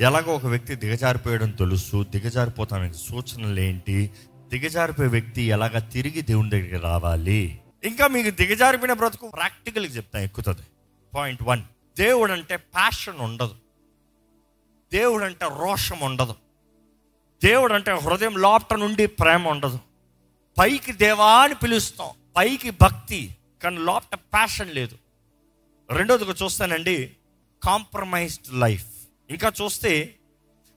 ఎలాగో ఒక వ్యక్తి దిగజారిపోయడం తెలుసు దిగజారిపోతానికి సూచనలు ఏంటి? దిగజారిపోయే వ్యక్తి ఎలాగ తిరిగి దేవుని దగ్గరికి రావాలి? ఇంకా మీకు దిగజారిపోయిన బ్రతుకు ప్రాక్టికల్గా చెప్తాను ఎక్కుతుంది. పాయింట్ వన్ దేవుడు అంటే ప్యాషన్ ఉండదు. దేవుడు అంటే రోషం ఉండదు. దేవుడు అంటే హృదయం లోపట నుండి ప్రేమ ఉండదు. పైకి దేవా అని పిలుస్తాం పైకి భక్తి కానీ లోపట ప్యాషన్ లేదు. రెండోదిగా చూస్తానండి కాంప్రమైజ్డ్ లైఫ్ ఇంకా చూస్తే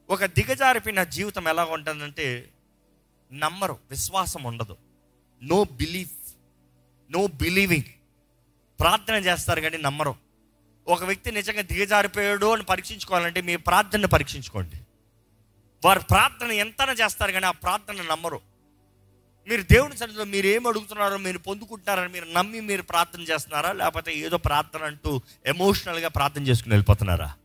ఒక దిగజారిపోయిన జీవితం ఎలా ఉంటుందంటే నమ్మరు విశ్వాసం ఉండదు. నో బిలీఫ్ నో బిలీవింగ్ ప్రార్థన చేస్తారు కానీ నమ్మరు. ఒక వ్యక్తి నిజంగా దిగజారిపోయాడు అని పరీక్షించుకోవాలంటే మీ ప్రార్థనను పరీక్షించుకోండి. వారు ప్రార్థన ఎంత చేస్తారు కానీ ఆ ప్రార్థన నమ్మరు. మీరు దేవుని సన్నిధిలో మీరు ఏం అడుగుతున్నారో మీరు పొందుకుంటున్నారని మీరు నమ్మి మీరు ప్రార్థన చేస్తున్నారా? లేకపోతే ఏదో ప్రార్థన అంటూ ఎమోషనల్గా ప్రార్థన చేసుకుని వెళ్ళిపోతున్నారా?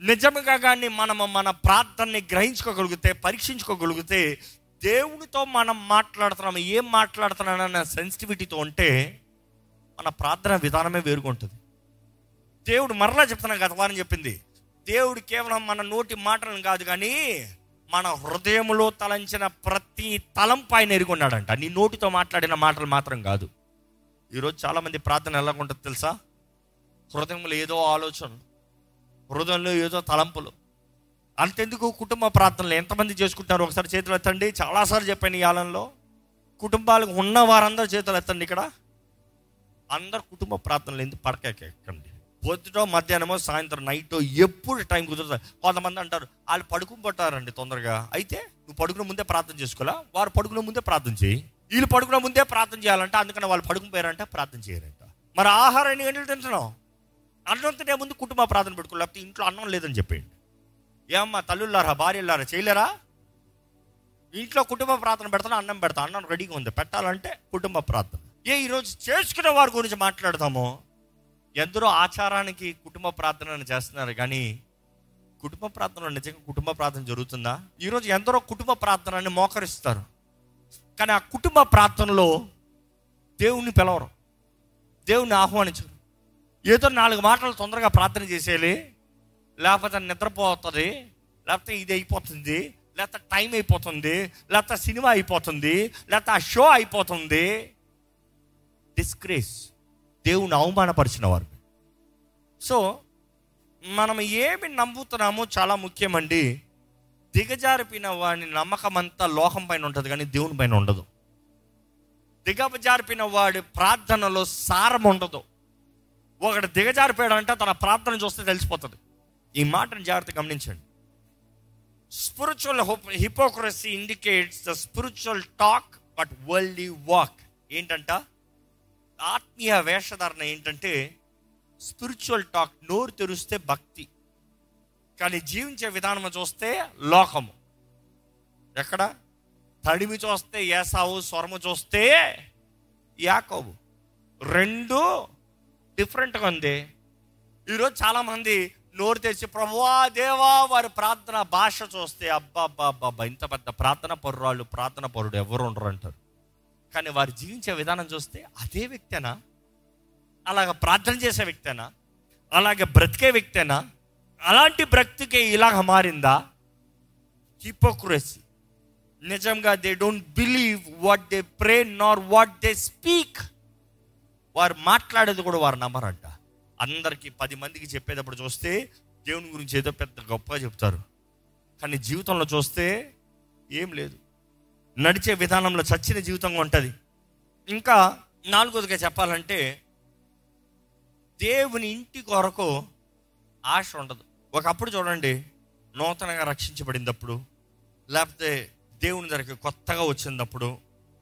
నిజంగా కానీ మనము మన ప్రార్థనని గ్రహించుకోగలిగితే పరీక్షించుకోగలిగితే దేవునితో మనం మాట్లాడుతున్నాము ఏం మాట్లాడుతున్నానన్న సెన్సిటివిటీతో ఉంటే మన ప్రార్థన విధానమే వేరుకుంటుంది దేవుడు మరలా చెప్తున్నా గత వారం చెప్పింది దేవుడు కేవలం మన నోటి మాటలను కాదు కానీ మన హృదయంలో తలంచిన ప్రతి తలంపు ఆయన ఎరుగున్నాడంట నీ నోటితో మాట్లాడిన మాటలు మాత్రం కాదు. ఈరోజు చాలామంది ప్రార్థన ఎలాగుంటుంది తెలుసా? హృదయంలో ఏదో ఆలోచన హృదయంలో ఏదో తలంపులు. అంతెందుకు కుటుంబ ప్రార్థనలు ఎంతమంది చేసుకుంటారు? ఒకసారి చేతులు ఎత్తండి. చాలాసార్లు చెప్పాను ఈ కాలంలో కుటుంబాలకు ఉన్న వారందరూ చేతులు ఎత్తండి ఇక్కడ. అందరు కుటుంబ ప్రార్థనలు ఎందుకు పడకెక్కండి పొద్దుటో మధ్యాహ్నమో సాయంత్రం నైట్ ఎప్పుడు టైం కుదురుతుంది? కొంతమంది అంటారు వాళ్ళు పడుకుని పట్టారండి తొందరగా. అయితే నువ్వు పడుకునే ముందే ప్రార్థన చేసుకోవాలా? వారు పడుకునే ముందే ప్రార్థన చేయి. వీళ్ళు పడుకునే ముందే ప్రార్థన చేయాలంటే అందుకని వాళ్ళు పడుకుని పోయారంటే ప్రార్థన చేయరంట. మరి ఆహారం ఎన్ని గంటలు తింటున్నావు అన్నం తినే ముందు కుటుంబ ప్రార్థన పెట్టుకో లేకపోతే ఇంట్లో అన్నం లేదని చెప్పేయండి. ఏమ్మా తల్లుల్లారా భార్యలారా చేయలేరా? ఇంట్లో కుటుంబ ప్రార్థన పెడతాను అన్నం పెడతా? అన్నం రెడీగా ఉంది పెట్టాలంటే కుటుంబ ప్రార్థన. ఏ ఈరోజు చేసుకునే వారి గురించి మాట్లాడతామో ఎందరో ఆచారానికి కుటుంబ ప్రార్థన చేస్తున్నారు కానీ కుటుంబ ప్రార్థన నిజంగా కుటుంబ ప్రార్థన జరుగుతుందా? ఈరోజు ఎందరో కుటుంబ ప్రార్థనని మోకరిస్తారు. కానీ ఆ కుటుంబ ప్రార్థనలో దేవుణ్ణి పిలవరు. దేవుణ్ణి ఆహ్వానించరు. ఏదో నాలుగు మాటలు తొందరగా ప్రార్థన చేసేయాలి. లేకపోతే నిద్రపోతుంది. లేకపోతే ఇది అయిపోతుంది. లేకపోతే టైం అయిపోతుంది. లేకపోతే సినిమా అయిపోతుంది. లేకపోతే ఆ షో అయిపోతుంది. డిస్క్రేస్ దేవుని అవమానపరిచిన వారు సో మనం ఏమి నమ్ముతున్నామో చాలా ముఖ్యమండి. దిగజారిపోయిన వాడి నమ్మకం అంతా లోకం పైన ఉంటుంది కానీ దేవుని పైన ఉండదు. దిగజారిపోయిన వాడి ప్రార్థనలో సారం ఉండదు. ఒకడు దిగజారిపోయాడంటే తన ప్రార్థన చూస్తే తెలిసిపోతుంది. ఈ మాటను జాగ్రత్త గమనించండి. Spiritual hypocrisy indicates the spiritual talk but worldly walk ఏంటంట? ఆత్మీయ వేషధారణ ఏంటంటే స్పిరిచువల్ టాక్ నోరు తెరిస్తే భక్తి. కానీ జీవించే విధానం చూస్తే లోకము. ఎక్కడ? తడిమి చూస్తే ఏసావు స్వరము చూస్తే యాకోబు. రెండు డిఫరెంట్గా ఉంది. ఈరోజు చాలామంది నోరు తెరిచి ప్రభువా దేవా వారి ప్రార్థన భాష చూస్తే అబ్బా అబ్బా అబ్బా అబ్బా ఇంత పెద్ద ప్రార్థన పొర్రాళ్ళు ప్రార్థన పరుడు ఎవరు ఉండరు అంటారు. కానీ వారు జీవించే విధానం చూస్తే అదే వ్యక్తేనా? అలాగ ప్రార్థన చేసే వ్యక్తేనా? అలాగే బ్రతికే వ్యక్తేనా? అలాంటి బ్రతికే ఇలాగ మారిందా? హిపోక్రసీ నిజంగా they don't believe what they pray nor what they speak వారు మాట్లాడేది కూడా వారు నమ్మరంట. అందరికీ పది మందికి చెప్పేటప్పుడు చూస్తే దేవుని గురించి ఏదో పెద్ద గొప్పగా చెప్తారు. కానీ జీవితంలో చూస్తే ఏం లేదు. నడిచే విధానంలో చచ్చిన జీవితంగా ఉంటుంది. ఇంకా నాలుగోదిగా చెప్పాలంటే దేవుని ఇంటి కొరకు ఆశ ఉండదు. ఒకప్పుడు చూడండి నూతనంగా రక్షించబడినప్పుడు లేకపోతే దేవుని దగ్గరికి కొత్తగా వచ్చినప్పుడు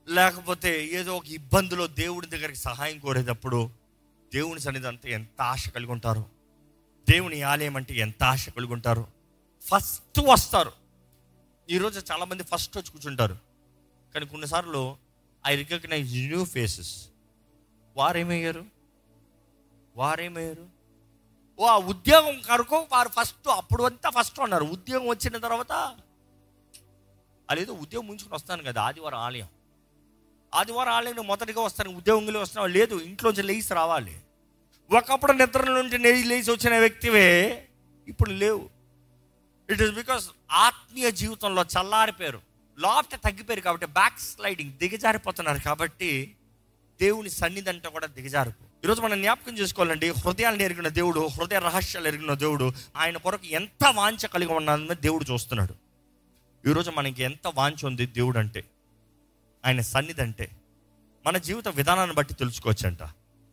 లేకపోతే ఏదో ఒక ఇబ్బందిలో దేవుడి దగ్గరికి సహాయం కోరేటప్పుడు దేవుని సన్నిధి అంతా ఎంత ఆశ కలిగి ఉంటారు? దేవుని ఆలయం అంటే ఎంత ఆశ కలిగి ఉంటారు? ఫస్ట్ వస్తారు. ఈరోజు చాలామంది ఫస్ట్ వచ్చి కూర్చుంటారు. కానీ కొన్నిసార్లు ఐ రికగ్నైజ్ న్యూ ఫేసెస్. వారేమయ్యారు? వారేమయ్యారు? ఓ ఆ ఉద్యోగం కరకు వారు ఫస్ట్ అప్పుడు అంతా ఫస్ట్ ఉన్నారు ఉద్యోగం వచ్చిన తర్వాత అదేదో ఉద్యోగం ముంచుకుని వస్తాను కదా ఆదివారం ఆలయం. ఆదివారం ఆలయం మొదటిగా వస్తాను ఉద్యోగంలో వస్తున్నావు. లేదు ఇంట్లోంచి లేచి రావాలి. ఒకప్పుడు నిద్ర నుండి లేచి వచ్చిన వ్యక్తివే ఇప్పుడు లేవు. ఇట్ ఈస్ బికాస్ ఆత్మీయ జీవితంలో చల్లారిపోయారు. లోపల తగ్గిపోయారు కాబట్టి బ్యాక్ స్లైడింగ్ దిగజారిపోతున్నారు కాబట్టి దేవుని సన్నిధి అంటే కూడా దిగజారిపో ఈరోజు మనం జ్ఞాపకం చేసుకోవాలండి హృదయాలను ఎరిగిన దేవుడు హృదయ రహస్యాలు ఎరిగిన దేవుడు ఆయన కొరకు ఎంత వాంఛ కలిగి ఉన్నదని దేవుడు చూస్తున్నాడు. ఈరోజు మనకి ఎంత వాంఛ ఉంది దేవుడు అంటే ఆయన సన్నిధి అంటే మన జీవిత విధానాన్ని బట్టి తెలుసుకోవచ్చంట.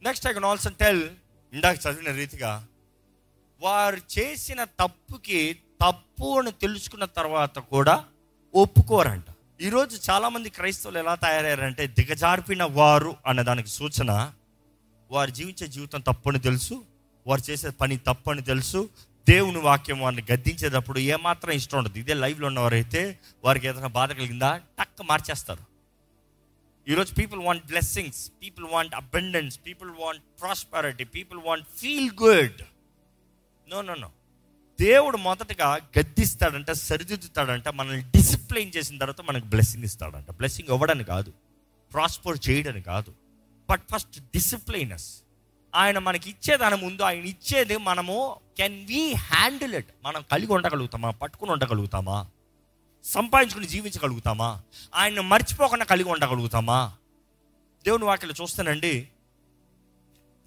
Next I can also tell ఇందాక చదివిన రీతిగా వారు చేసిన తప్పుకి తప్పు అని తెలుసుకున్న తర్వాత కూడా ఒప్పుకోరంట. ఈరోజు చాలామంది క్రైస్తవులు ఎలా తయారయ్యారంటే దిగజారిపిన వారు అనే దానికి సూచన వారు జీవించే జీవితం తప్పని తెలుసు వారు చేసే పని తప్పని తెలుసు దేవుని వాక్యం వారిని గద్దించేటప్పుడు ఏమాత్రం ఇష్టం ఉండదు. ఇదే లైవ్లో ఉన్నవారైతే వారికి ఏదైనా బాధ కలిగిందా? టక్ మార్చేస్తారు. ఈరోజు people want blessings people want abundance people want prosperity people want feel good no no no దేవుడు మొదటగా గద్దిస్తాడంట సరిదిద్దుతాడంట మనల్ని డిసిప్లైన్ చేసిన తర్వాత మనకు బ్లెస్సింగ్ ఇస్తాడంట. బ్లెస్సింగ్ ఇవ్వడానికి కాదు ప్రాస్పర్ చేయడానికి కాదు. బట్ ఫస్ట్ డిసిప్లైనస్ ఆయన మనకి ఇచ్చేదాని ముందు ఆయన ఇచ్చేది మనము కెన్ వీ హ్యాండిల్ ఇట్ మనం కలిగి ఉండగలుగుతామా? పట్టుకుని ఉండగలుగుతామా? సంపాదించుకుని జీవించగలుగుతామా? ఆయన మర్చిపోకుండా కలిగి ఉండగలుగుతామా? దేవుని వాక్యలు చూస్తానండి.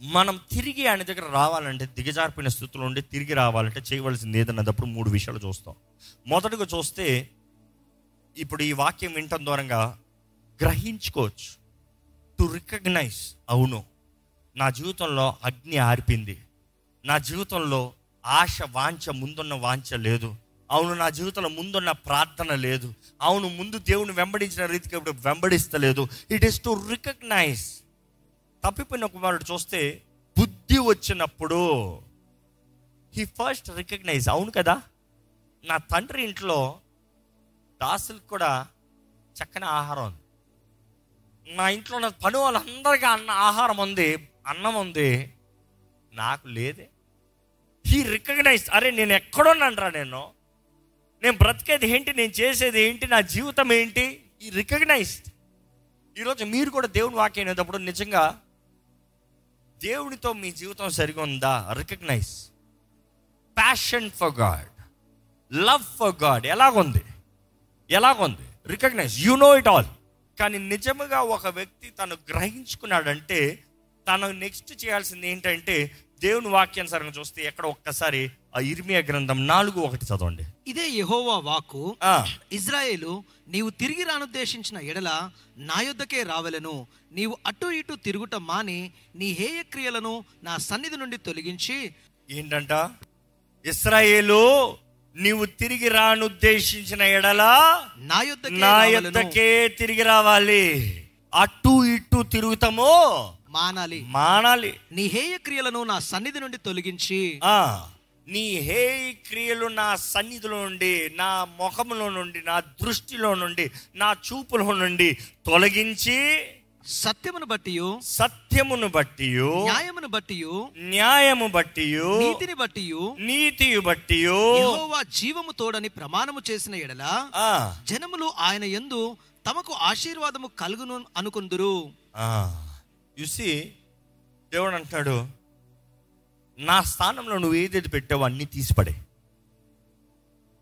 మనం తిరిగి ఆయన దగ్గర రావాలంటే దిగజారిపోయిన స్థితిలో ఉండి తిరిగి రావాలంటే చేయవలసింది ఏదన్నప్పుడు మూడు విషయాలు చూస్తాం. మొదటగా చూస్తే ఇప్పుడు ఈ వాక్యం వింటం దూరంగా గ్రహించుకోవచ్చు. టు రికగ్నైజ్ అవును. నా జీవితంలో అగ్ని ఆరిపింది. నా జీవితంలో ఆశ వాంఛ ముందున్న వాంఛ లేదు. అవును నా జీవితంలో ముందున్న ప్రార్థన లేదు. అవును ముందు దేవుని వెంబడించిన రీతికి ఇప్పుడు వెంబడిస్తలేదు. ఇట్ ఈస్ టు రికగ్నైజ్ తప్పిపోయిన కుమారుడు చూస్తే బుద్ధి వచ్చినప్పుడు హీ ఫస్ట్ రికగ్నైజ్ అవును కదా? నా తండ్రి ఇంట్లో దాసులకు కూడా చక్కని ఆహారం ఉంది. నా ఇంట్లో ఉన్న పని వాళ్ళందరికీ అన్న ఆహారం ఉంది అన్నం ఉంది. నాకు లేదే. హీ రికగ్నైజ్ అరే నేను ఎక్కడున్నానరా నేను? నేను బ్రతికేది ఏంటి? నేను చేసేది ఏంటి? నా జీవితం ఏంటి? ఈ రికగ్నైజ్డ్ ఈరోజు మీరు కూడా దేవుని వాక్యనేటప్పుడు నిజంగా దేవునితో మీ జీవితం సరిగా ఉందా? Recognise passion for God love for God ఎలాగుంది? ఎలాగుంది? Recognise you know it all కానీ నిజముగా ఒక వ్యక్తి తను గ్రహించుకున్నాడంటే తను నెక్స్ట్ చేయాల్సింది ఏంటంటే దేవుని వాక్యానుసారంగా చూస్తే ఎక్కడ ఒక్కసారి ఆ ఇర్మియా గ్రంథం నాలుగు ఒకటి చదవండి. ఇదే యెహోవా వాక్కు. ఇజ్రాయేలు నీవు తిరిగి రానుద్దేశించిన ఎడల నా యొద్దకే రావలను. నీవు అటు ఇటు తిరుగుట మాని నీ హేయ క్రియలను నా సన్నిధి నుండి తొలగించి. ఏంటంట? ఇస్రాయేలు నీవు తిరిగి రానుద్దేశించిన ఎడలా నా యొద్దకే నా. యొద్దకే తిరిగి రావాలి. అటు ఇటు తిరుగుతామో మానాలి. మానాలి. నీ హేయ క్రియలను నా సన్నిధి నుండి తొలగించి. ఆ నీ హే క్రియలు నా సన్నిధిలో నుండి నా ముఖములో నుండి నా దృష్టిలో నుండి నా చూపులో నుండి తొలగించి సత్యమును బట్టి సత్యమును బట్టి న్యాయమును బట్టి న్యాయము బట్టి నీతిని బట్టి నీతియు బట్టి యెహోవా జీవము తోడని ప్రమాణము చేసిన ఎడల ఆ. జనములు ఆయన యందు తమకు ఆశీర్వాదము కలుగును అనుకుందురు. చూసి దేవుడు అంటాడు నా స్థానంలో నువ్వు ఏదేది పెట్టావో అన్నీ తీసిపడే.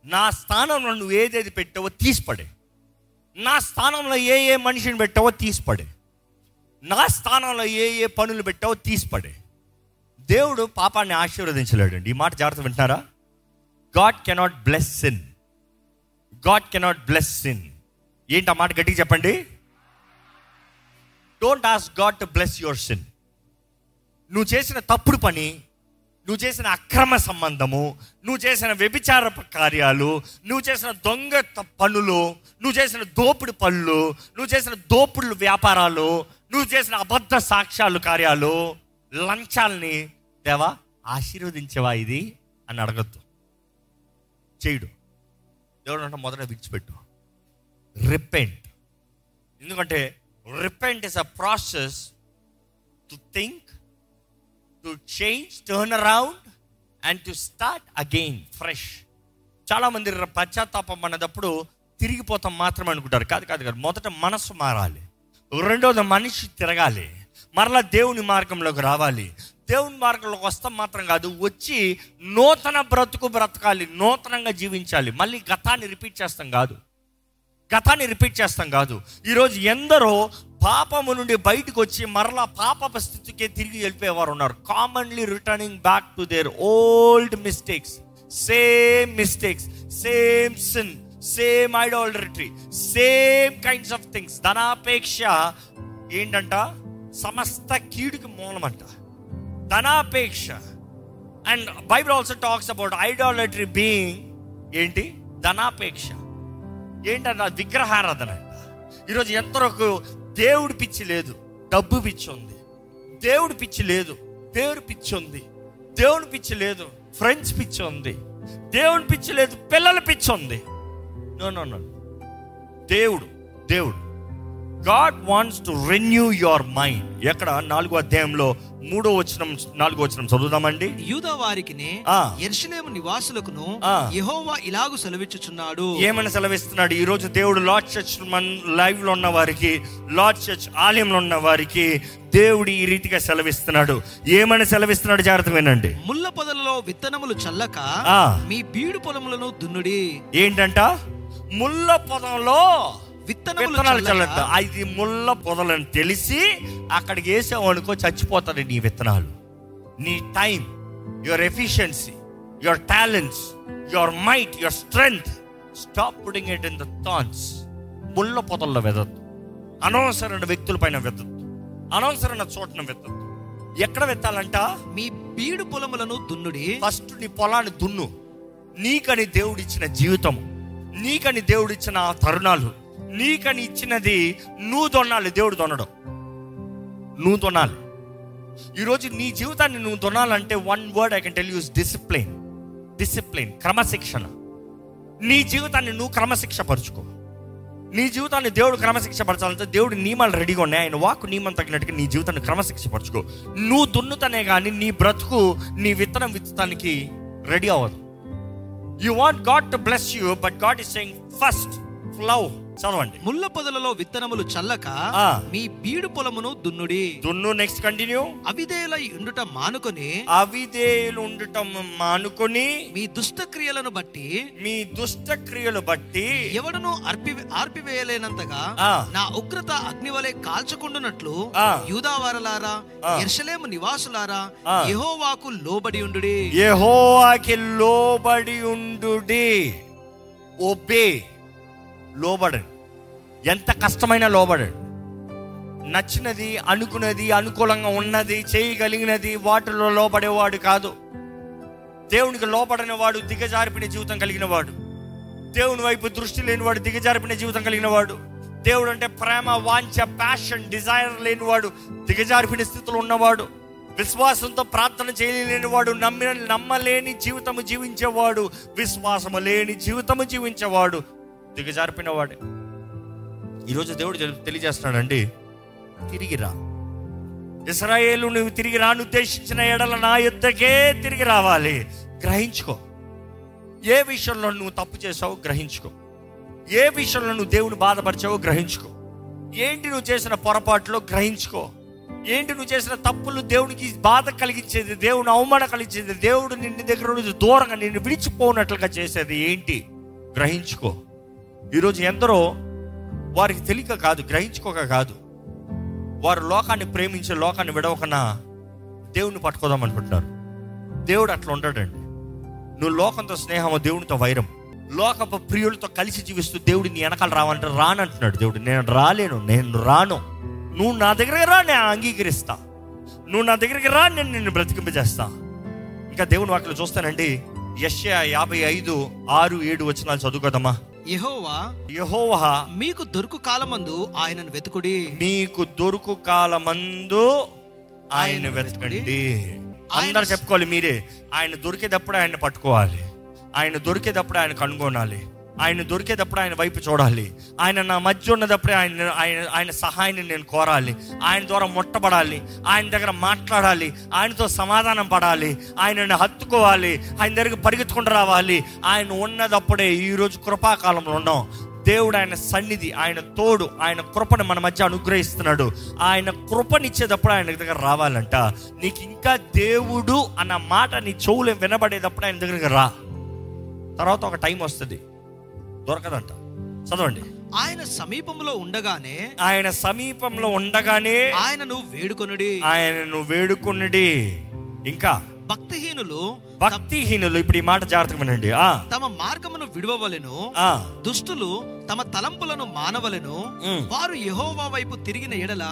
నా స్థానంలో నువ్వు ఏదేది పెట్టావో తీసిపడే. నా స్థానంలో ఏ ఏ మనిషిని పెట్టావో తీసిపడే. నా స్థానంలో ఏ ఏ పనులు పెట్టావో తీసిపడే. దేవుడు పాపాన్ని ఆశీర్వదించలేడండి. ఈ మాట జాగ్రత్త వింటున్నారా? God cannot bless sin God cannot bless sin ఏంటి ఆ మాట గట్టిగా చెప్పండి? Don't ask God to bless your sin నువ్వు చేసిన తప్పుడు పని నువ్వు చేసిన అక్రమ సంబంధము నువ్వు చేసిన వ్యభిచార కార్యాలు నువ్వు చేసిన దొంగ పనులు నువ్వు చేసిన దోపుడు పనులు నువ్వు చేసిన దోపుడు వ్యాపారాలు నువ్వు చేసిన అబద్ధ సాక్ష్యాలు కార్యాలు లంచాల్ని దేవా ఆశీర్వదించేవా ఇది అని అడగద్దు. చేయడు. దేవుడు అంటే మొదట విడిచిపెట్టు. రిపెంట్ ఎందుకంటే repent is a process to think to change turn around and to start again fresh చాలామంది పశ్చాత్తాపం అన్నదప్పుడు తిరిగిపోతాం మాత్రమే అనుకుంటారు. కాదు కాదు కాదు. మొదట మనసు మారాలి. రెండోది మనిషి తిరగాలి. మరలా దేవుని మార్గంలోకి రావాలి. దేవుని మార్గంలోకి వస్తాం మాత్రం కాదు. వచ్చి నూతన బ్రతుకు బ్రతకాలి. నూతనంగా జీవించాలి. మళ్ళీ గతాన్ని రిపీట్ చేస్తాం కాదు. గతాన్ని రిపీట్ చేస్తాం కాదు. ఈరోజు ఎందరో పాపము నుండి బయటకు వచ్చి మరలా పాప స్థితికే తిరిగి వెళ్ళిపోయేవారు ఉన్నారు. Commonly returning back to their old mistakes same mistakes same sin same idolatry same kinds of things ధనాపేక్ష ఏంటంట? సమస్త కీడుకి మూలమంట. ధనాపేక్ష. And Bible also talks about idolatry being ఏంటి? ధనాపేక్ష. ఏంటంటే నా విగ్రహారాధన. ఈరోజు ఎంతవరకు దేవుడి పిచ్చి లేదు. డబ్బు పిచ్చి ఉంది. దేవుడి పిచ్చి లేదు. దేవుడి పిచ్చి ఉంది. దేవుడి పిచ్చి లేదు. ఫ్రెండ్స్ పిచ్చి ఉంది. దేవుడి పిచ్చి లేదు. పిల్లల పిచ్చి ఉంది. నో నో నో దేవుడు దేవుడు. God wants to renew your mind ఎక్కడ? నాలుగో అధ్యాయంలో మూడో వచనం నాలుగో వచనం చదువుదామండి. యూదా వారికినే ఆ. ఎర్షలేము నివాసులకును. యెహోవా ఇలాగు సెలవిచ్చుచున్నాడు. ఏమని సెలవిస్తున్నాడు? ఈ రోజు దేవుడు లార్డ్ చర్చ్ మన లైవ్లో ఉన్న వారికి లార్డ్ చర్చ్ ఆలయంలో ఉన్న వారికి దేవుడు ఈ రీతిగా సెలవిస్తున్నాడు. ఏమని సెలవిస్తున్నాడు? జాగ్రత్త వినండి. ముళ్ళ పొదలలో విత్తనములు చల్లక. మీ బీడు పొలములను దున్నుడి. ఏంటంట? ముళ్ళ పొదంలో విత్తనాలు చల్లట ఇది ముళ్ళ పొదలని తెలిసి అక్కడికి వేసావు అనుకో చచ్చిపోతాడు నీ విత్తనాలు. నీ time your efficiency your talents your might your strength. Stop putting it in the thorns ముళ్ళ పొదల్లో వెదద్దు అనవసరమైన వ్యక్తుల పైన వెదద్దు అనవసరమైన చోటన వెదద్దు ఎక్కడ వెత్తాలంట? మీ బీడు పొలములను దున్నుడి. ఫస్ట్ నీ పొలాన్ని దున్ను. నీకని దేవుడిచ్చిన జీవితం నీకని దేవుడిచ్చిన ఆ తరుణాలు. నీకని ఇచ్చినది నువ్వు దొన్నాలి దేవుడు దొనడం. నువ్వు దొనాలి. ఈరోజు నీ జీవితాన్ని నువ్వు దొనాలంటే one word I can tell use discipline discipline క్రమశిక్షణ. నీ జీవితాన్ని నువ్వు క్రమశిక్ష పరుచుకో నీ జీవితాన్ని దేవుడు క్రమశిక్ష పరచాలంటే దేవుడు నియమాలు రెడీగా ఉన్నాయి. ఆయన వాకు నియమం తగినట్టుగా నీ జీవితాన్ని క్రమశిక్ష పరచుకో నువ్వు దున్నుతనే కానీ నీ బ్రతుకు నీ విత్తనం విత్తడానికి రెడీ అవ్వదు. You want God to bless you but God is saying first follow చదవండి ముళ్ళ పొదలలో విత్తనములు చల్లక. మీ బీడు పొలమును దున్నుడి దున్ను నెక్స్ట్ కంటిన్యూ అవిధేయులై ఉండుట మానుకొని అవిధేయులు ఉండటం మానుకొని మీ దుష్ట క్రియలను బట్టి మీ దుష్ట క్రియలు బట్టి ఎవడను అర్పి ఆర్పివేయలేనంతగా. నా ఉగ్రత అగ్నివలే కాల్చకుండునట్లు ఆ. యూదావారలారా. ఎర్షలేము నివాసులారా. యెహోవాకు లోబడి ఉండుడి యెహోవాకి లోబడి ఉండుడి ఒబే లోబడండి ఎంత కష్టమైనా లోబడాడు. నచ్చినది అనుకున్నది అనుకూలంగా ఉన్నది చేయగలిగినది వాటిలో లోపడేవాడు కాదు. దేవునికి లోబడిన వాడు దిగజారిపిన జీవితం కలిగిన వాడు దేవుని వైపు దృష్టి లేనివాడు దిగజారిపిన జీవితం కలిగిన వాడు దేవుడు అంటే ప్రేమ వాంఛ ప్యాషన్ డిజైర్ లేనివాడు దిగజారిపిన స్థితిలో ఉన్నవాడు. విశ్వాసంతో ప్రార్థన చేయలేనివాడు నమ్మిన నమ్మలేని జీవితము జీవించేవాడు విశ్వాసము లేని జీవితము జీవించేవాడు దిగజారిపినవాడే. ఈరోజు దేవుడు తెలియజేస్తున్నాడండి. తిరిగి రా. ఇస్రాయేలు నువ్వు తిరిగి రాను ఉద్దేశించిన ఎడల నా యుద్ధకే తిరిగి రావాలి. గ్రహించుకో. ఏ విషయంలో నువ్వు తప్పు చేసావో గ్రహించుకో. ఏ విషయంలో నువ్వు దేవుని బాధపరిచావో గ్రహించుకో. ఏంటి నువ్వు చేసిన పొరపాటులో గ్రహించుకో. ఏంటి నువ్వు చేసిన తప్పులు దేవునికి బాధ కలిగించేది దేవుని అవమాన కలిగించేది దేవుడు నిన్ను దగ్గర నుంచి దూరంగా నిన్ను విడిచిపోనట్లుగా చేసేది ఏంటి? గ్రహించుకో. ఈరోజు ఎందరో వారికి తెలియక కాదు గ్రహించుకోక కాదు. వారు లోకాన్ని ప్రేమించే లోకాన్ని విడవకన్నా దేవుణ్ణి పట్టుకోదాం అనుకుంటున్నారు. దేవుడు అట్లా ఉండడండి. నువ్వు లోకంతో స్నేహము దేవునితో వైరం. లోకపు ప్రియులతో కలిసి జీవిస్తూ దేవుడు నీ వెనకాల రావాలంటే రానంటున్నాడు. దేవుడు నేను రాలేను నేను రాను. నువ్వు నా దగ్గరికి రా నేను అంగీకరిస్తా. నువ్వు నా దగ్గరికి రా నేను నిన్ను బ్రతికింపజేస్తా. ఇంకా దేవుని వాటిలో చూస్తానండి. యశ యాభై ఐదు ఆరు ఏడు వచ్చినాలు చదువుకోదమ్మా యెహోవా మీకు దొరుకు కాలమందు ఆయనను వెతుకుడి. మీకు దొరుకు కాలమందు ఆయన వెతకండి. అందరు చెప్పుకోవాలి మీరే ఆయన దొరికేటప్పుడు ఆయన పట్టుకోవాలి. ఆయన దొరికేటప్పుడు ఆయన కనుగొనాలి. ఆయన దొరికేటప్పుడు ఆయన వైపు చూడాలి. ఆయన నా మధ్య ఉన్నదప్పుడే ఆయన ఆయన ఆయన సహాయాన్ని నేను కోరాలి. ఆయన ద్వారా ముట్టబడాలి ఆయన దగ్గర మాట్లాడాలి. ఆయనతో సమాధానం పడాలి. ఆయనని హత్తుకోవాలి. ఆయన దగ్గరికి పరిగెత్తుకుంటూ రావాలి. ఆయన ఉన్నదప్పుడే ఈరోజు కృపాకాలంలో ఉన్నాం. దేవుడు ఆయన సన్నిధి ఆయన తోడు ఆయన కృపను మన మధ్య అనుగ్రహిస్తున్నాడు. ఆయన కృపనిచ్చేటప్పుడు ఆయన దగ్గర రావాలంట. నీకు ఇంకా దేవుడు అన్న మాట నీ చెవులు వినబడేటప్పుడు ఆయన దగ్గరికి రా. తర్వాత ఒక టైం వస్తుంది. దొరకదంట. చదవండి. ఆయన సమీపంలో ఉండగానే ఆయన సమీపంలో ఉండగానే ఆయనను వేడుకొనుడి. ఆయనను వేడుకున్నది ఇంకా భక్తిహీనులు భక్తిహీనులు ఇప్పుడు ఈ మాట జాగ్రత్తగా వినండి. ఆ. తమ మార్గమును విడవవలెను ఆ. దుష్టులు తమ తలంపులను మానవలెను. వారు యెహోవా వైపు తిరిగిన ఎడల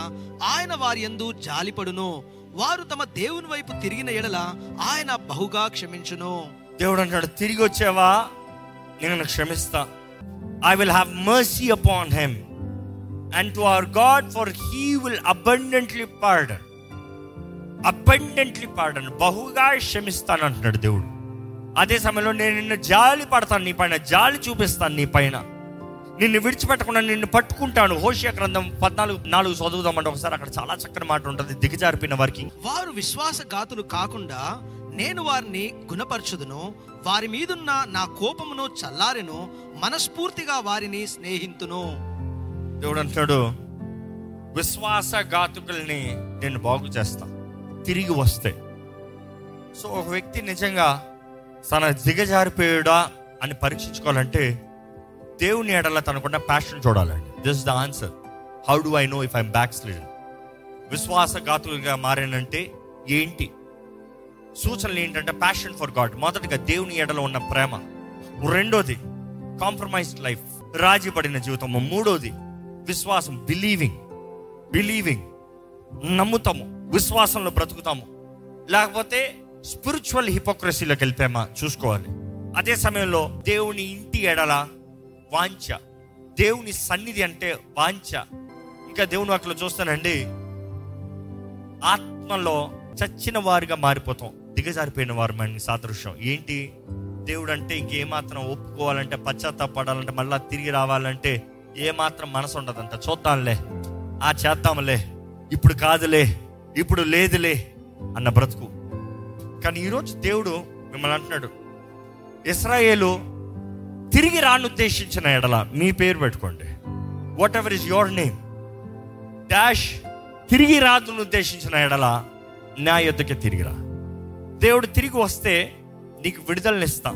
ఆయన వారి యందు జాలిపడును. వారు తమ దేవుని వైపు తిరిగిన ఎడల ఆయన బహుగా క్షమించును. దేవుడు అంటాడు తిరిగి వచ్చావా? నేను క్షమిస్తా. I will have mercy upon him and to our God for he will abundantly pardon abundantly pardon బహుగా క్షమిస్తాను అంటున్నాడు దేవుడు అదే సమయంలో నేను నిన్ను జాలి పడతాను నీ పైన జాలి చూపిస్తాను నీ పైన. నిన్ను విడిచిపెట్టకుండా నిన్ను పట్టుకుంటాను. హోషియా గ్రంథం పద్నాలుగు నాలుగు చదువుదామంటే ఒకసారి అక్కడ చాలా చక్కని మాట ఉంటుంది. దిగజారిపోయిన వారికి. వారు విశ్వాసఘాతులు కాకుండా నేను వారిని గుణపరచుదును. వారి మీదున్న నా కోపమును చల్లారెను మనస్ఫూర్తిగా వారిని స్నేహితును. దేవుడు అంటాడు విశ్వాసఘాతుకుల్ని నేను బాగు చేస్తా తిరిగి వస్తే. సో ఒక వ్యక్తి నిజంగా తన దిగజారిపోయాడా అని పరీక్షించుకోవాలంటే దేవుని ఎడల తనకున్న ప్యాషన్ చూడాలండి. This the answer how do I know if I'm backslid విశ్వాసఘాతులుగా మారానంటే ఏంటి? సూచనలు ఏంటంటే ప్యాషన్ ఫర్ గాడ్ మొదటిగా దేవుని ఎడలో ఉన్న ప్రేమ. రెండోది కాంప్రమైజ్డ్ లైఫ్ రాజీ పడిన జీవితము. మూడోది విశ్వాసం బిలీవింగ్ బిలీవింగ్ నమ్ముతాము. విశ్వాసంలో బ్రతుకుతాము. లేకపోతే స్పిరిచువల్ హిపోక్రసీలోకి వెళ్ళిపోయామా? చూసుకోవాలి. అదే సమయంలో దేవుని ఇంటి ఎడల వాంఛ. దేవుని సన్నిధి అంటే వాంఛ. ఇంకా దేవుని వాటిలో చూస్తానండి. ఆత్మలో చచ్చిన వారిగా మారిపోతాం. దిగజారిపోయిన వారు మన సాదృశ్యం. ఏంటి? దేవుడు అంటే ఇంకేమాత్రం ఒప్పుకోవాలంటే పశ్చాత్తాపడాలంటే మళ్ళీ తిరిగి రావాలంటే ఏమాత్రం మనసు ఉండదంట. చూద్దాంలే. ఆ చేద్దాంలే. ఇప్పుడు కాదులే. ఇప్పుడు లేదులే అన్న బ్రతుకు. కానీ ఈరోజు దేవుడు మిమ్మల్ని అంటున్నాడు. ఇస్రాయేలు తిరిగి రాను ఉద్దేశించిన ఎడల మీ పేరు పెట్టుకోండి. Whatever is your name dash తిరిగి రాదును ఉద్దేశించిన ఎడల నా యొద్దకే తిరిగిరా. దేవుడు తిరిగి వస్తే నీకు విడుదలనిస్తా.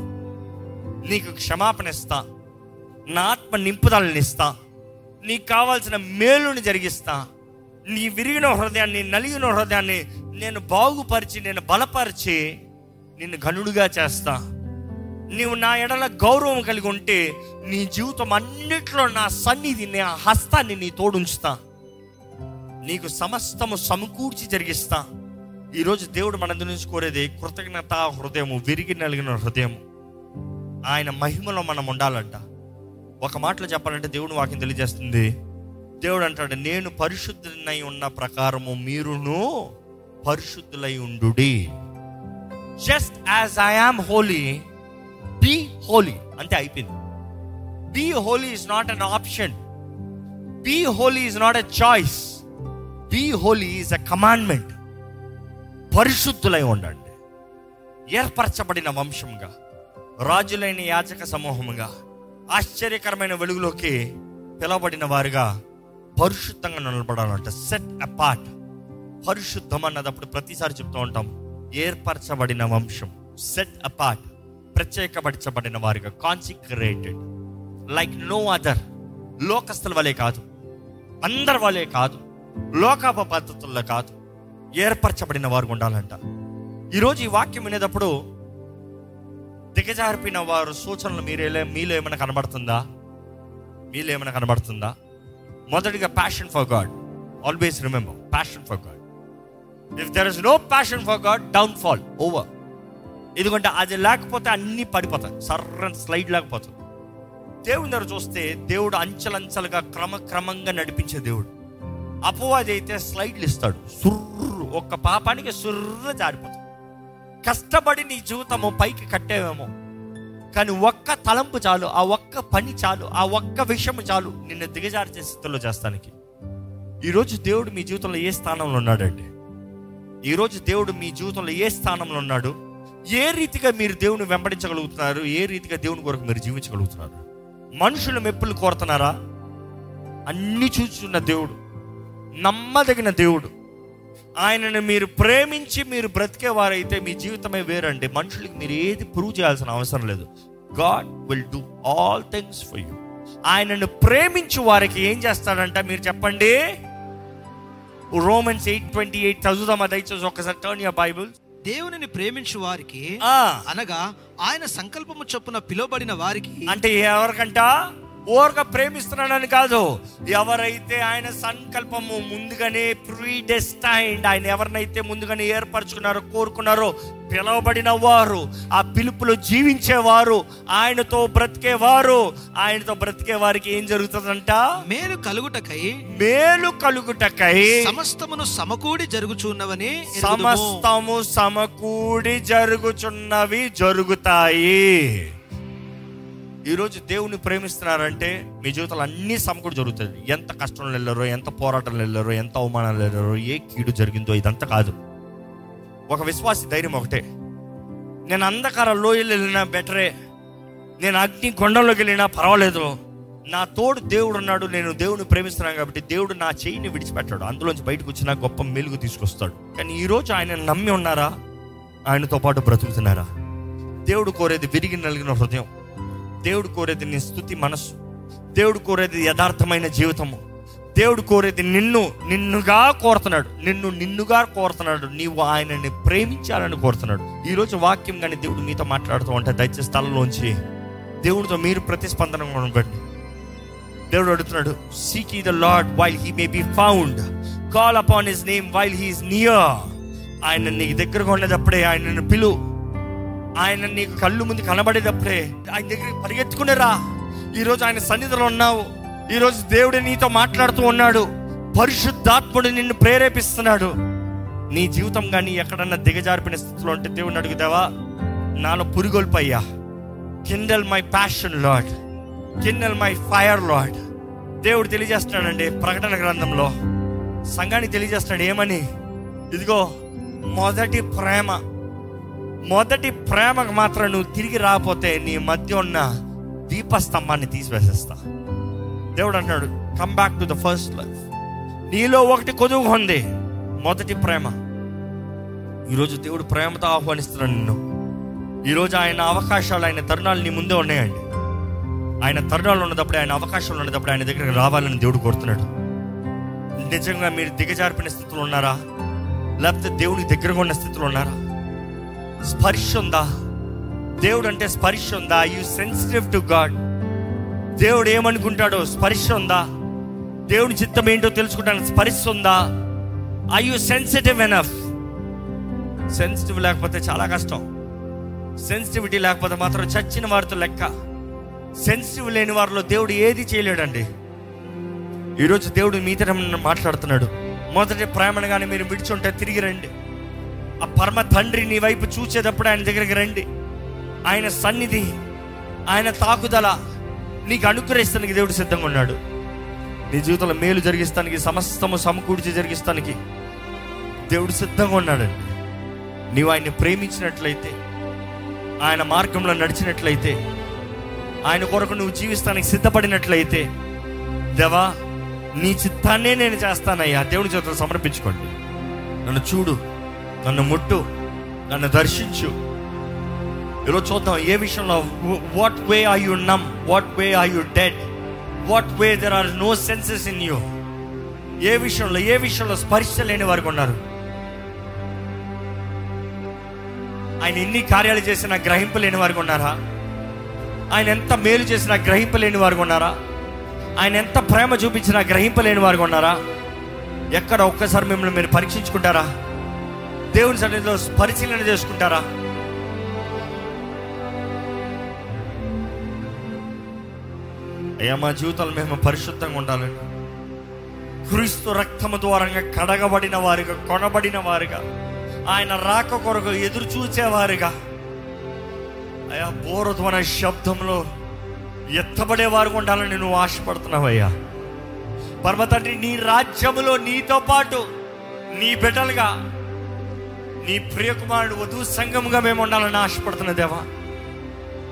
నీకు క్షమాపణ ఇస్తా నా ఆత్మ నింపుదలనిస్తా. నీకు కావాల్సిన మేలుని జరిగిస్తా. నీ విరిగిన హృదయాన్ని నలిగిన హృదయాన్ని నేను బాగుపరిచి నేను బలపరిచి నిన్ను ఘనుడుగా చేస్తా. నీవు నా ఎడల గౌరవం కలిగి ఉంటే నీ జీవితం అన్నిట్లో నా సన్నిధి నా హస్తాన్ని నీ తోడుంచుతా. నీకు సమస్తము సమకూర్చి జరిగిస్తా. ఈరోజు దేవుడు మన నుంచి కోరేది కృతజ్ఞత హృదయము విరిగి నలిగిన హృదయం ఆయన మహిమలో మనం ఉండాలంట. ఒక మాటలో చెప్పాలంటే దేవుడు వాక్యం తెలియజేస్తుంది. దేవుడు అంటాడు నేను పరిశుద్ధులై ఉన్న ప్రకారము మీరును పరిశుద్ధులై ఉండు just as I am holy be holy అంతే అయిపోయింది. Be holy is not an option be holy is not a choice be holy is a commandment పరిశుద్ధులై ఉండండి. ఏర్పరచబడిన వంశంగా రాజులైన యాజక సమూహముగా ఆశ్చర్యకరమైన వెలుగులోకి పిలవబడిన వారుగా పరిశుద్ధంగా నిలబడాలంట. సెట్ అపార్ట్ పరిశుద్ధం అన్నదప్పుడు ప్రతిసారి చెప్తూ ఉంటాం. ఏర్పరచబడిన వంశం. సెట్ అపార్ట్ ప్రత్యేకపరచబడిన వారిగా. కాన్సిక్రేటెడ్ లైక్ నో అదర్ లోకస్తుల వలె కాదు. అందరి వలె కాదు. లోకాప పద్ధతుల్లో కాదు. ఏర్పరచబడిన వారు ఉండాలంట. ఈరోజు ఈ వాక్యం వినేటప్పుడు దిగజారిపోయిన వారు సూచనలు మీరేలే మీలో ఏమైనా కనబడుతుందా? మీలో ఏమైనా కనబడుతుందా? మొదటిగా passion for God always remember passion for God if there is no passion for God down fall over ఎందుకంటే అది లేకపోతే అన్నీ పడిపోతాయి. సర్రన్ స్లైడ్ లేకపోతుంది దేవుని దగ్గర చూస్తే దేవుడు అంచెలంచెలుగా క్రమక్రమంగా నడిపించే దేవుడు. అపవాది అయితే స్లైడ్లు ఇస్తాడు. సుర్ర ఒక్క పాపానికి సుర్ర జారిపోతుంది. కష్టపడి నీ జీవితము పైకి కట్టేవేమో. కానీ ఒక్క తలంపు చాలు ఆ ఒక్క పని చాలు ఆ ఒక్క విషయం చాలు నిన్ను దిగజార్చే స్థితిలో చేస్తానికి. ఈరోజు దేవుడు మీ జీవితంలో ఏ స్థానంలో ఉన్నాడండి ఈరోజు దేవుడు మీ జీవితంలో ఏ స్థానంలో ఉన్నాడు ఏ రీతిగా మీరు దేవుని వెంబడించగలుగుతున్నారు ఏ రీతిగా దేవుని కొరకు మీరు జీవించగలుగుతున్నారు? మనుషుల మెప్పులు కోరుతున్నారా? అన్ని చూస్తున్న దేవుడు నమ్మదగిన దేవుడు ఆయనను మీరు ప్రేమించి మీరు బ్రతికేవారైతే మీ జీవితమే వేరండి. మనుషులకి మీరు ఏది ప్రూవ్ చేయాల్సిన అవసరం లేదు. God will do all things for you ఆయనను ప్రేమించు వారికి ఏం చేస్తాడంట మీరు చెప్పండి? రోమన్స్ ఎయిట్ ట్వంటీ ఎయిట్ చదువుదామా? దయచేసి ఒకసారి టర్న్ యర్ బైబుల్ దేవునిని ప్రేమించు వారికి అనగా ఆయన సంకల్పము చొప్పున పిలువబడిన వారికి అంటే ఎవరికంట? ఓరగా ప్రేమిస్తున్నాడని కాదు. ఎవరైతే ఆయన సంకల్పము ముందుగానే ప్రీ డెస్టైన్డ్ ఆయన ఎవరినైతే ముందుగానే ఏర్పరచుకున్నారో కోరుకున్నారో పిలవబడిన వారు ఆ పిలుపులో జీవించేవారు ఆయనతో బ్రతికేవారు ఆయనతో బ్రతికే వారికి ఏం జరుగుతుందంట? మేలు కలుగుటకై మేలు కలుగుటకై సమస్తమును సమకూడి జరుగుచున్నవని. సమస్తము సమకూడి జరుగుచున్నవి జరుగుతాయి. ఈరోజు దేవుని ప్రేమిస్తున్నారంటే మీ జీవితంలో అన్ని సమకూడు జరుగుతుంది. ఎంత కష్టంలో వెళ్ళారో ఎంత పోరాటంలో వెళ్ళారో ఎంత అవమానాలు వెళ్ళారో ఏ కీడు జరిగిందో ఇదంతా కాదు. ఒక విశ్వాసి ధైర్యం ఒకటే. నేను అంధకార లోయలు వెళ్ళినా బెటరే. నేను అగ్ని కొండంలోకి వెళ్ళినా పర్వాలేదు. నా తోడు దేవుడు ఉన్నాడు నేను దేవుని ప్రేమిస్తున్నాను కాబట్టి దేవుడు నా చేయిని విడిచిపెట్టాడు. అందులోంచి బయటకు వచ్చిన గొప్ప మెలుగు తీసుకొస్తాడు. కానీ ఈరోజు ఆయన నమ్మి ఉన్నారా? ఆయనతో పాటు బ్రతుకుతున్నారా? దేవుడు కోరేది విరిగి నలిగిన హృదయం. దేవుడు కోరేది నీ స్థుతి మనస్సు. దేవుడు కోరేది యథార్థమైన జీవితము. దేవుడు కోరేది నిన్ను నిన్నుగా కోరుతున్నాడు. నిన్ను నిన్నుగా కోరుతున్నాడు. నీవు ఆయనని ప్రేమించాలని కోరుతున్నాడు. ఈరోజు వాక్యం కానీ దేవుడు మీతో మాట్లాడుతూ ఉంటే దయచేసి స్థలంలోంచి దేవుడితో మీరు ప్రతిస్పందన ఉండండి దేవుడు అడుగుతున్నాడు seek the Lord while he may be found call upon his name while he's near ఆయన నీకు దగ్గరగా ఉండేటప్పుడే ఆయనను పిలువు. ఆయన నీకు కళ్ళు ముందు కనబడేటప్పుడే ఆయన దగ్గరికి పరిగెత్తుకునే రా ఈరోజు ఆయన సన్నిధిలో ఉన్నావు. ఈరోజు దేవుడు నీతో మాట్లాడుతూ ఉన్నాడు. పరిశుద్ధాత్ముడు నిన్ను ప్రేరేపిస్తున్నాడు. నీ జీవితం కానీ ఎక్కడన్నా దిగజారిపిన స్థితిలో ఉంటే దేవుడిని అడుగుదావా నాలో పురిగొల్పయ్యా. Kindle my passion Lord kindle my fire Lord దేవుడు తెలియజేస్తున్నాడండి ప్రకటన గ్రంథంలో. సంఘానికి తెలియజేస్తున్నాడు ఏమని? ఇదిగో మొదటి ప్రేమ. మొదటి ప్రేమకు మాత్రం నువ్వు తిరిగి రాకపోతే నీ మధ్య ఉన్న దీపస్తంభాన్ని తీసివేసేస్తా. దేవుడు అంటున్నాడు come back to the first life నీలో ఒకటి కొదువు ఉంది మొదటి ప్రేమ. ఈరోజు దేవుడు ప్రేమతో ఆహ్వానిస్తున్నాడు నిన్ను. ఈరోజు ఆయన అవకాశాలు ఆయన తరుణాలు నీ ముందే ఉన్నాయండి. ఆయన తరుణాలు ఉన్నప్పుడు ఆయన అవకాశాలు ఉన్నప్పుడు ఆయన దగ్గరికి రావాలని దేవుడు కోరుతున్నాడు. నిజంగా మీరు దిగజారిపిన స్థితిలో ఉన్నారా? లేకపోతే దేవునికి దగ్గరగా ఉన్న స్థితిలో ఉన్నారా? స్పర్శ ఉందా దేవుడు అంటే స్పర్శ ఉందా యు సెన్సిటివ్ టు గాడ్ దేవుడు ఏమనుకుంటాడో స్పర్శ ఉందా దేవుని చిత్తం ఏంటో తెలుసుకుంటాను స్పర్శ ఉందా I you sensitive enough sensitive లేకపోతే చాలా కష్టం. సెన్సిటివిటీ లేకపోతే మాత్రం చచ్చిన వారితో లెక్క. సెన్సిటివ్ లేని వారిలో దేవుడు ఏది చేయలేడండి. ఈరోజు దేవుడు మీతో మాట్లాడుతున్నాడు. మొదటి ప్రేమను కానీ మీరు విడిచుంటే తిరిగి రండి. ఆ పరమ తండ్రి నీ వైపు చూసేటప్పుడు ఆయన దగ్గరికి రండి. ఆయన సన్నిధి ఆయన తాకుదల నీకు అనుగ్రహిస్తానికి దేవుడు సిద్ధంగా ఉన్నాడు. నీ జీవితంలో మేలు జరిగిస్తానికి సమస్తము సమకూర్చి జరిగిస్తానికి దేవుడు సిద్ధంగా ఉన్నాడండి నీవు ఆయన్ని ప్రేమించినట్లయితే ఆయన మార్గంలో నడిచినట్లయితే ఆయన కొరకు నువ్వు జీవిస్తానికి సిద్ధపడినట్లయితే దేవా నీ చిత్తాన్నే నేను చేస్తానయ్యా. దేవుని చేతులు సమర్పించుకోండి. నన్ను చూడు. నన్ను ముట్టు నన్ను దర్శించు. ఈరోజు చూద్దాం ఏ విషయంలో what way are you numb what way are you dead what way there are no senses in you ఏ విషయంలో ఏ విషయంలో స్పర్శ లేని వారికి ఉన్నారు? ఆయన ఎన్ని కార్యాలు చేసినా గ్రహింపు లేని వారికి ఉన్నారా? ఆయన ఎంత మేలు చేసినా గ్రహింపు లేని వారికి ఉన్నారా? ఆయన ఎంత ప్రేమ చూపించినా గ్రహింపు లేని వారికి ఉన్నారా? ఎక్కడ ఒక్కసారి మిమ్మల్ని మీరు పరీక్షించుకుంటారా? దేవుని సన్నిధిలో పరిశీలన చేసుకుంటారా? అయ్యా మా జీవితాలు మేము పరిశుద్ధంగా ఉండాలని క్రీస్తు రక్తము ద్వారంగా కడగబడిన వారిగా కొనబడిన వారిగా ఆయన రాక కొరకు ఎదురు చూచేవారిగా అయ్యా బోరధ్వన శబ్దంలో ఎత్తబడే వారు ఉండాలని నువ్వు ఆశపడుతున్నావయ్యా. పరమ నీ రాజ్యములో నీతో పాటు నీ బిడ్డలుగా నీ ప్రియకుమారుడు వధువు సంఘముగా మేము ఉండాలని ఆశపడుతున్న దేవా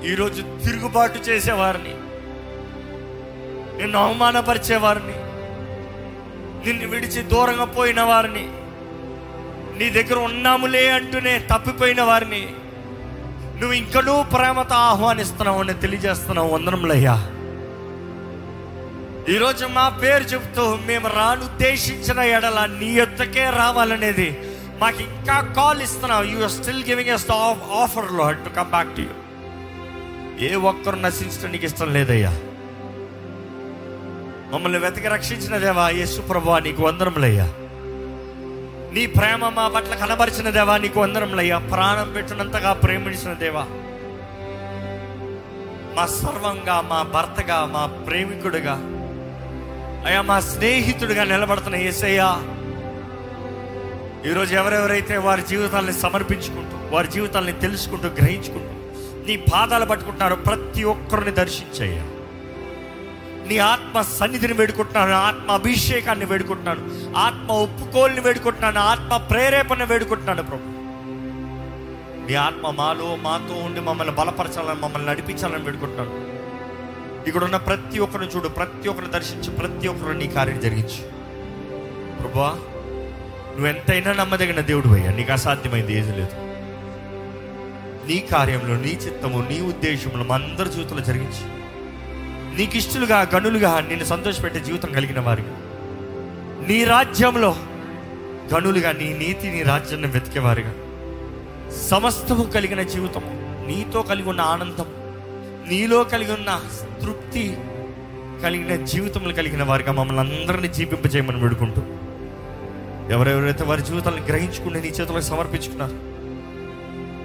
ఈరోజు తిరుగుబాటు చేసేవారిని నిన్ను అవమానపరిచేవారిని నిన్ను విడిచి దూరంగా పోయిన వారిని నీ దగ్గర ఉన్నాములే అంటూనే తప్పిపోయిన వారిని నువ్వు ఇంకనూ ప్రేమతో ఆహ్వానిస్తున్నావు అని తెలియజేస్తున్నావు. వందనములయ్యా. ఈరోజు మా పేరు చెప్తూ మేము రానుద్దేశించిన ఎడల నీ ఎత్తకే రావాలనేది మాకు ఇంకా కాల్ ఇస్తున్నావు. యూ స్టిల్ గివింగ్ ఎస్ ఆఫర్లో to come back to you ఏ ఒక్కరు నశించడం నీకు ఇష్టం లేదయ్యా. మమ్మల్ని వెతికి రక్షించిన దేవా యేసు ప్రభా నీకు వందరములయ్యా నీ ప్రేమ మా పట్ల కనబరిచిన దేవా నీకు వందరములయ్యా ప్రాణం పెట్టినంతగా ప్రేమించిన దేవా. మా సర్వంగా మా భర్తగా మా ప్రేమికుడుగా అయ్యా మా స్నేహితుడిగా నిలబడుతున్న యేసయ్యా ఈరోజు ఎవరెవరైతే వారి జీవితాలని సమర్పించుకుంటూ వారి జీవితాలని తెలుసుకుంటూ గ్రహించుకుంటూ నీ పాదాలు పట్టుకుంటున్నారో ప్రతి ఒక్కరిని దర్శించయ్యా. నీ ఆత్మ సన్నిధిని వేడుకుంటున్నాను ఆత్మ అభిషేకాన్ని వేడుకుంటున్నాను ఆత్మ ఒప్పుకోల్ని వేడుకుంటున్నాను ఆత్మ ప్రేరేపణ వేడుకుంటున్నాను ప్రభు. నీ ఆత్మ మాలో మాతో ఉండి మమ్మల్ని బలపరచాలని మమ్మల్ని నడిపించాలని వేడుకుంటున్నాను. ఇక్కడ ఉన్న ప్రతి ఒక్కరిని చూడు ప్రతి ఒక్కరిని దర్శించి ప్రతి ఒక్కరిని నీ కార్యం జరిగించు. ప్రభా నువ్వు ఎంతైనా నమ్మదగిన దేవుడు అయ్యా. నీకు అసాధ్యమైంది ఏది లేదు. నీ కార్యంలో నీ చిత్తము నీ ఉద్దేశములు మా అందరి జీవితంలో జరిగించి నీకు ఇష్టలుగా గనులుగా నిన్ను సంతోషపెట్టే జీవితం కలిగిన వారికి నీ రాజ్యంలో గనులుగా నీ నీతి నీ రాజ్యాన్ని వెతికేవారుగా సమస్తము కలిగిన జీవితం నీతో కలిగి ఉన్న ఆనందం నీలో కలిగి ఉన్న తృప్తి కలిగిన జీవితములు కలిగిన వారిగా మమ్మల్ని అందరినీ జీవింపజేయమని వేడుకుంటూ ఎవరెవరైతే వారి జీవితాలను గ్రహించుకుని నీ చేతులకు సమర్పించుకున్నారు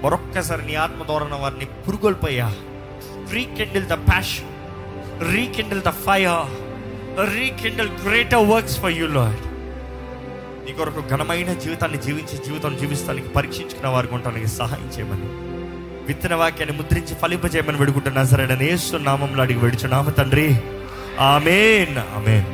మరొక్కసారి నీ ఆత్మ ద్వారా వారిని పురుగొల్పోయా. Rekindle the passion rekindle the fire rekindle greater works for you Lord నీ కొరకు ఘనమైన జీవితాన్ని జీవించే జీవితం జీవిస్తానికి పరీక్షించుకున్న వారికి ఉండడానికి సహాయం చేయమని విత్తన వాక్యాన్ని ముద్రించి ఫలింపజేయమని వేడుకుంటున్నా సరే నేను ఏసు నామంలో అడిగి వేడుచున్నాము తండ్రి. ఆమెన్. ఆమెన్.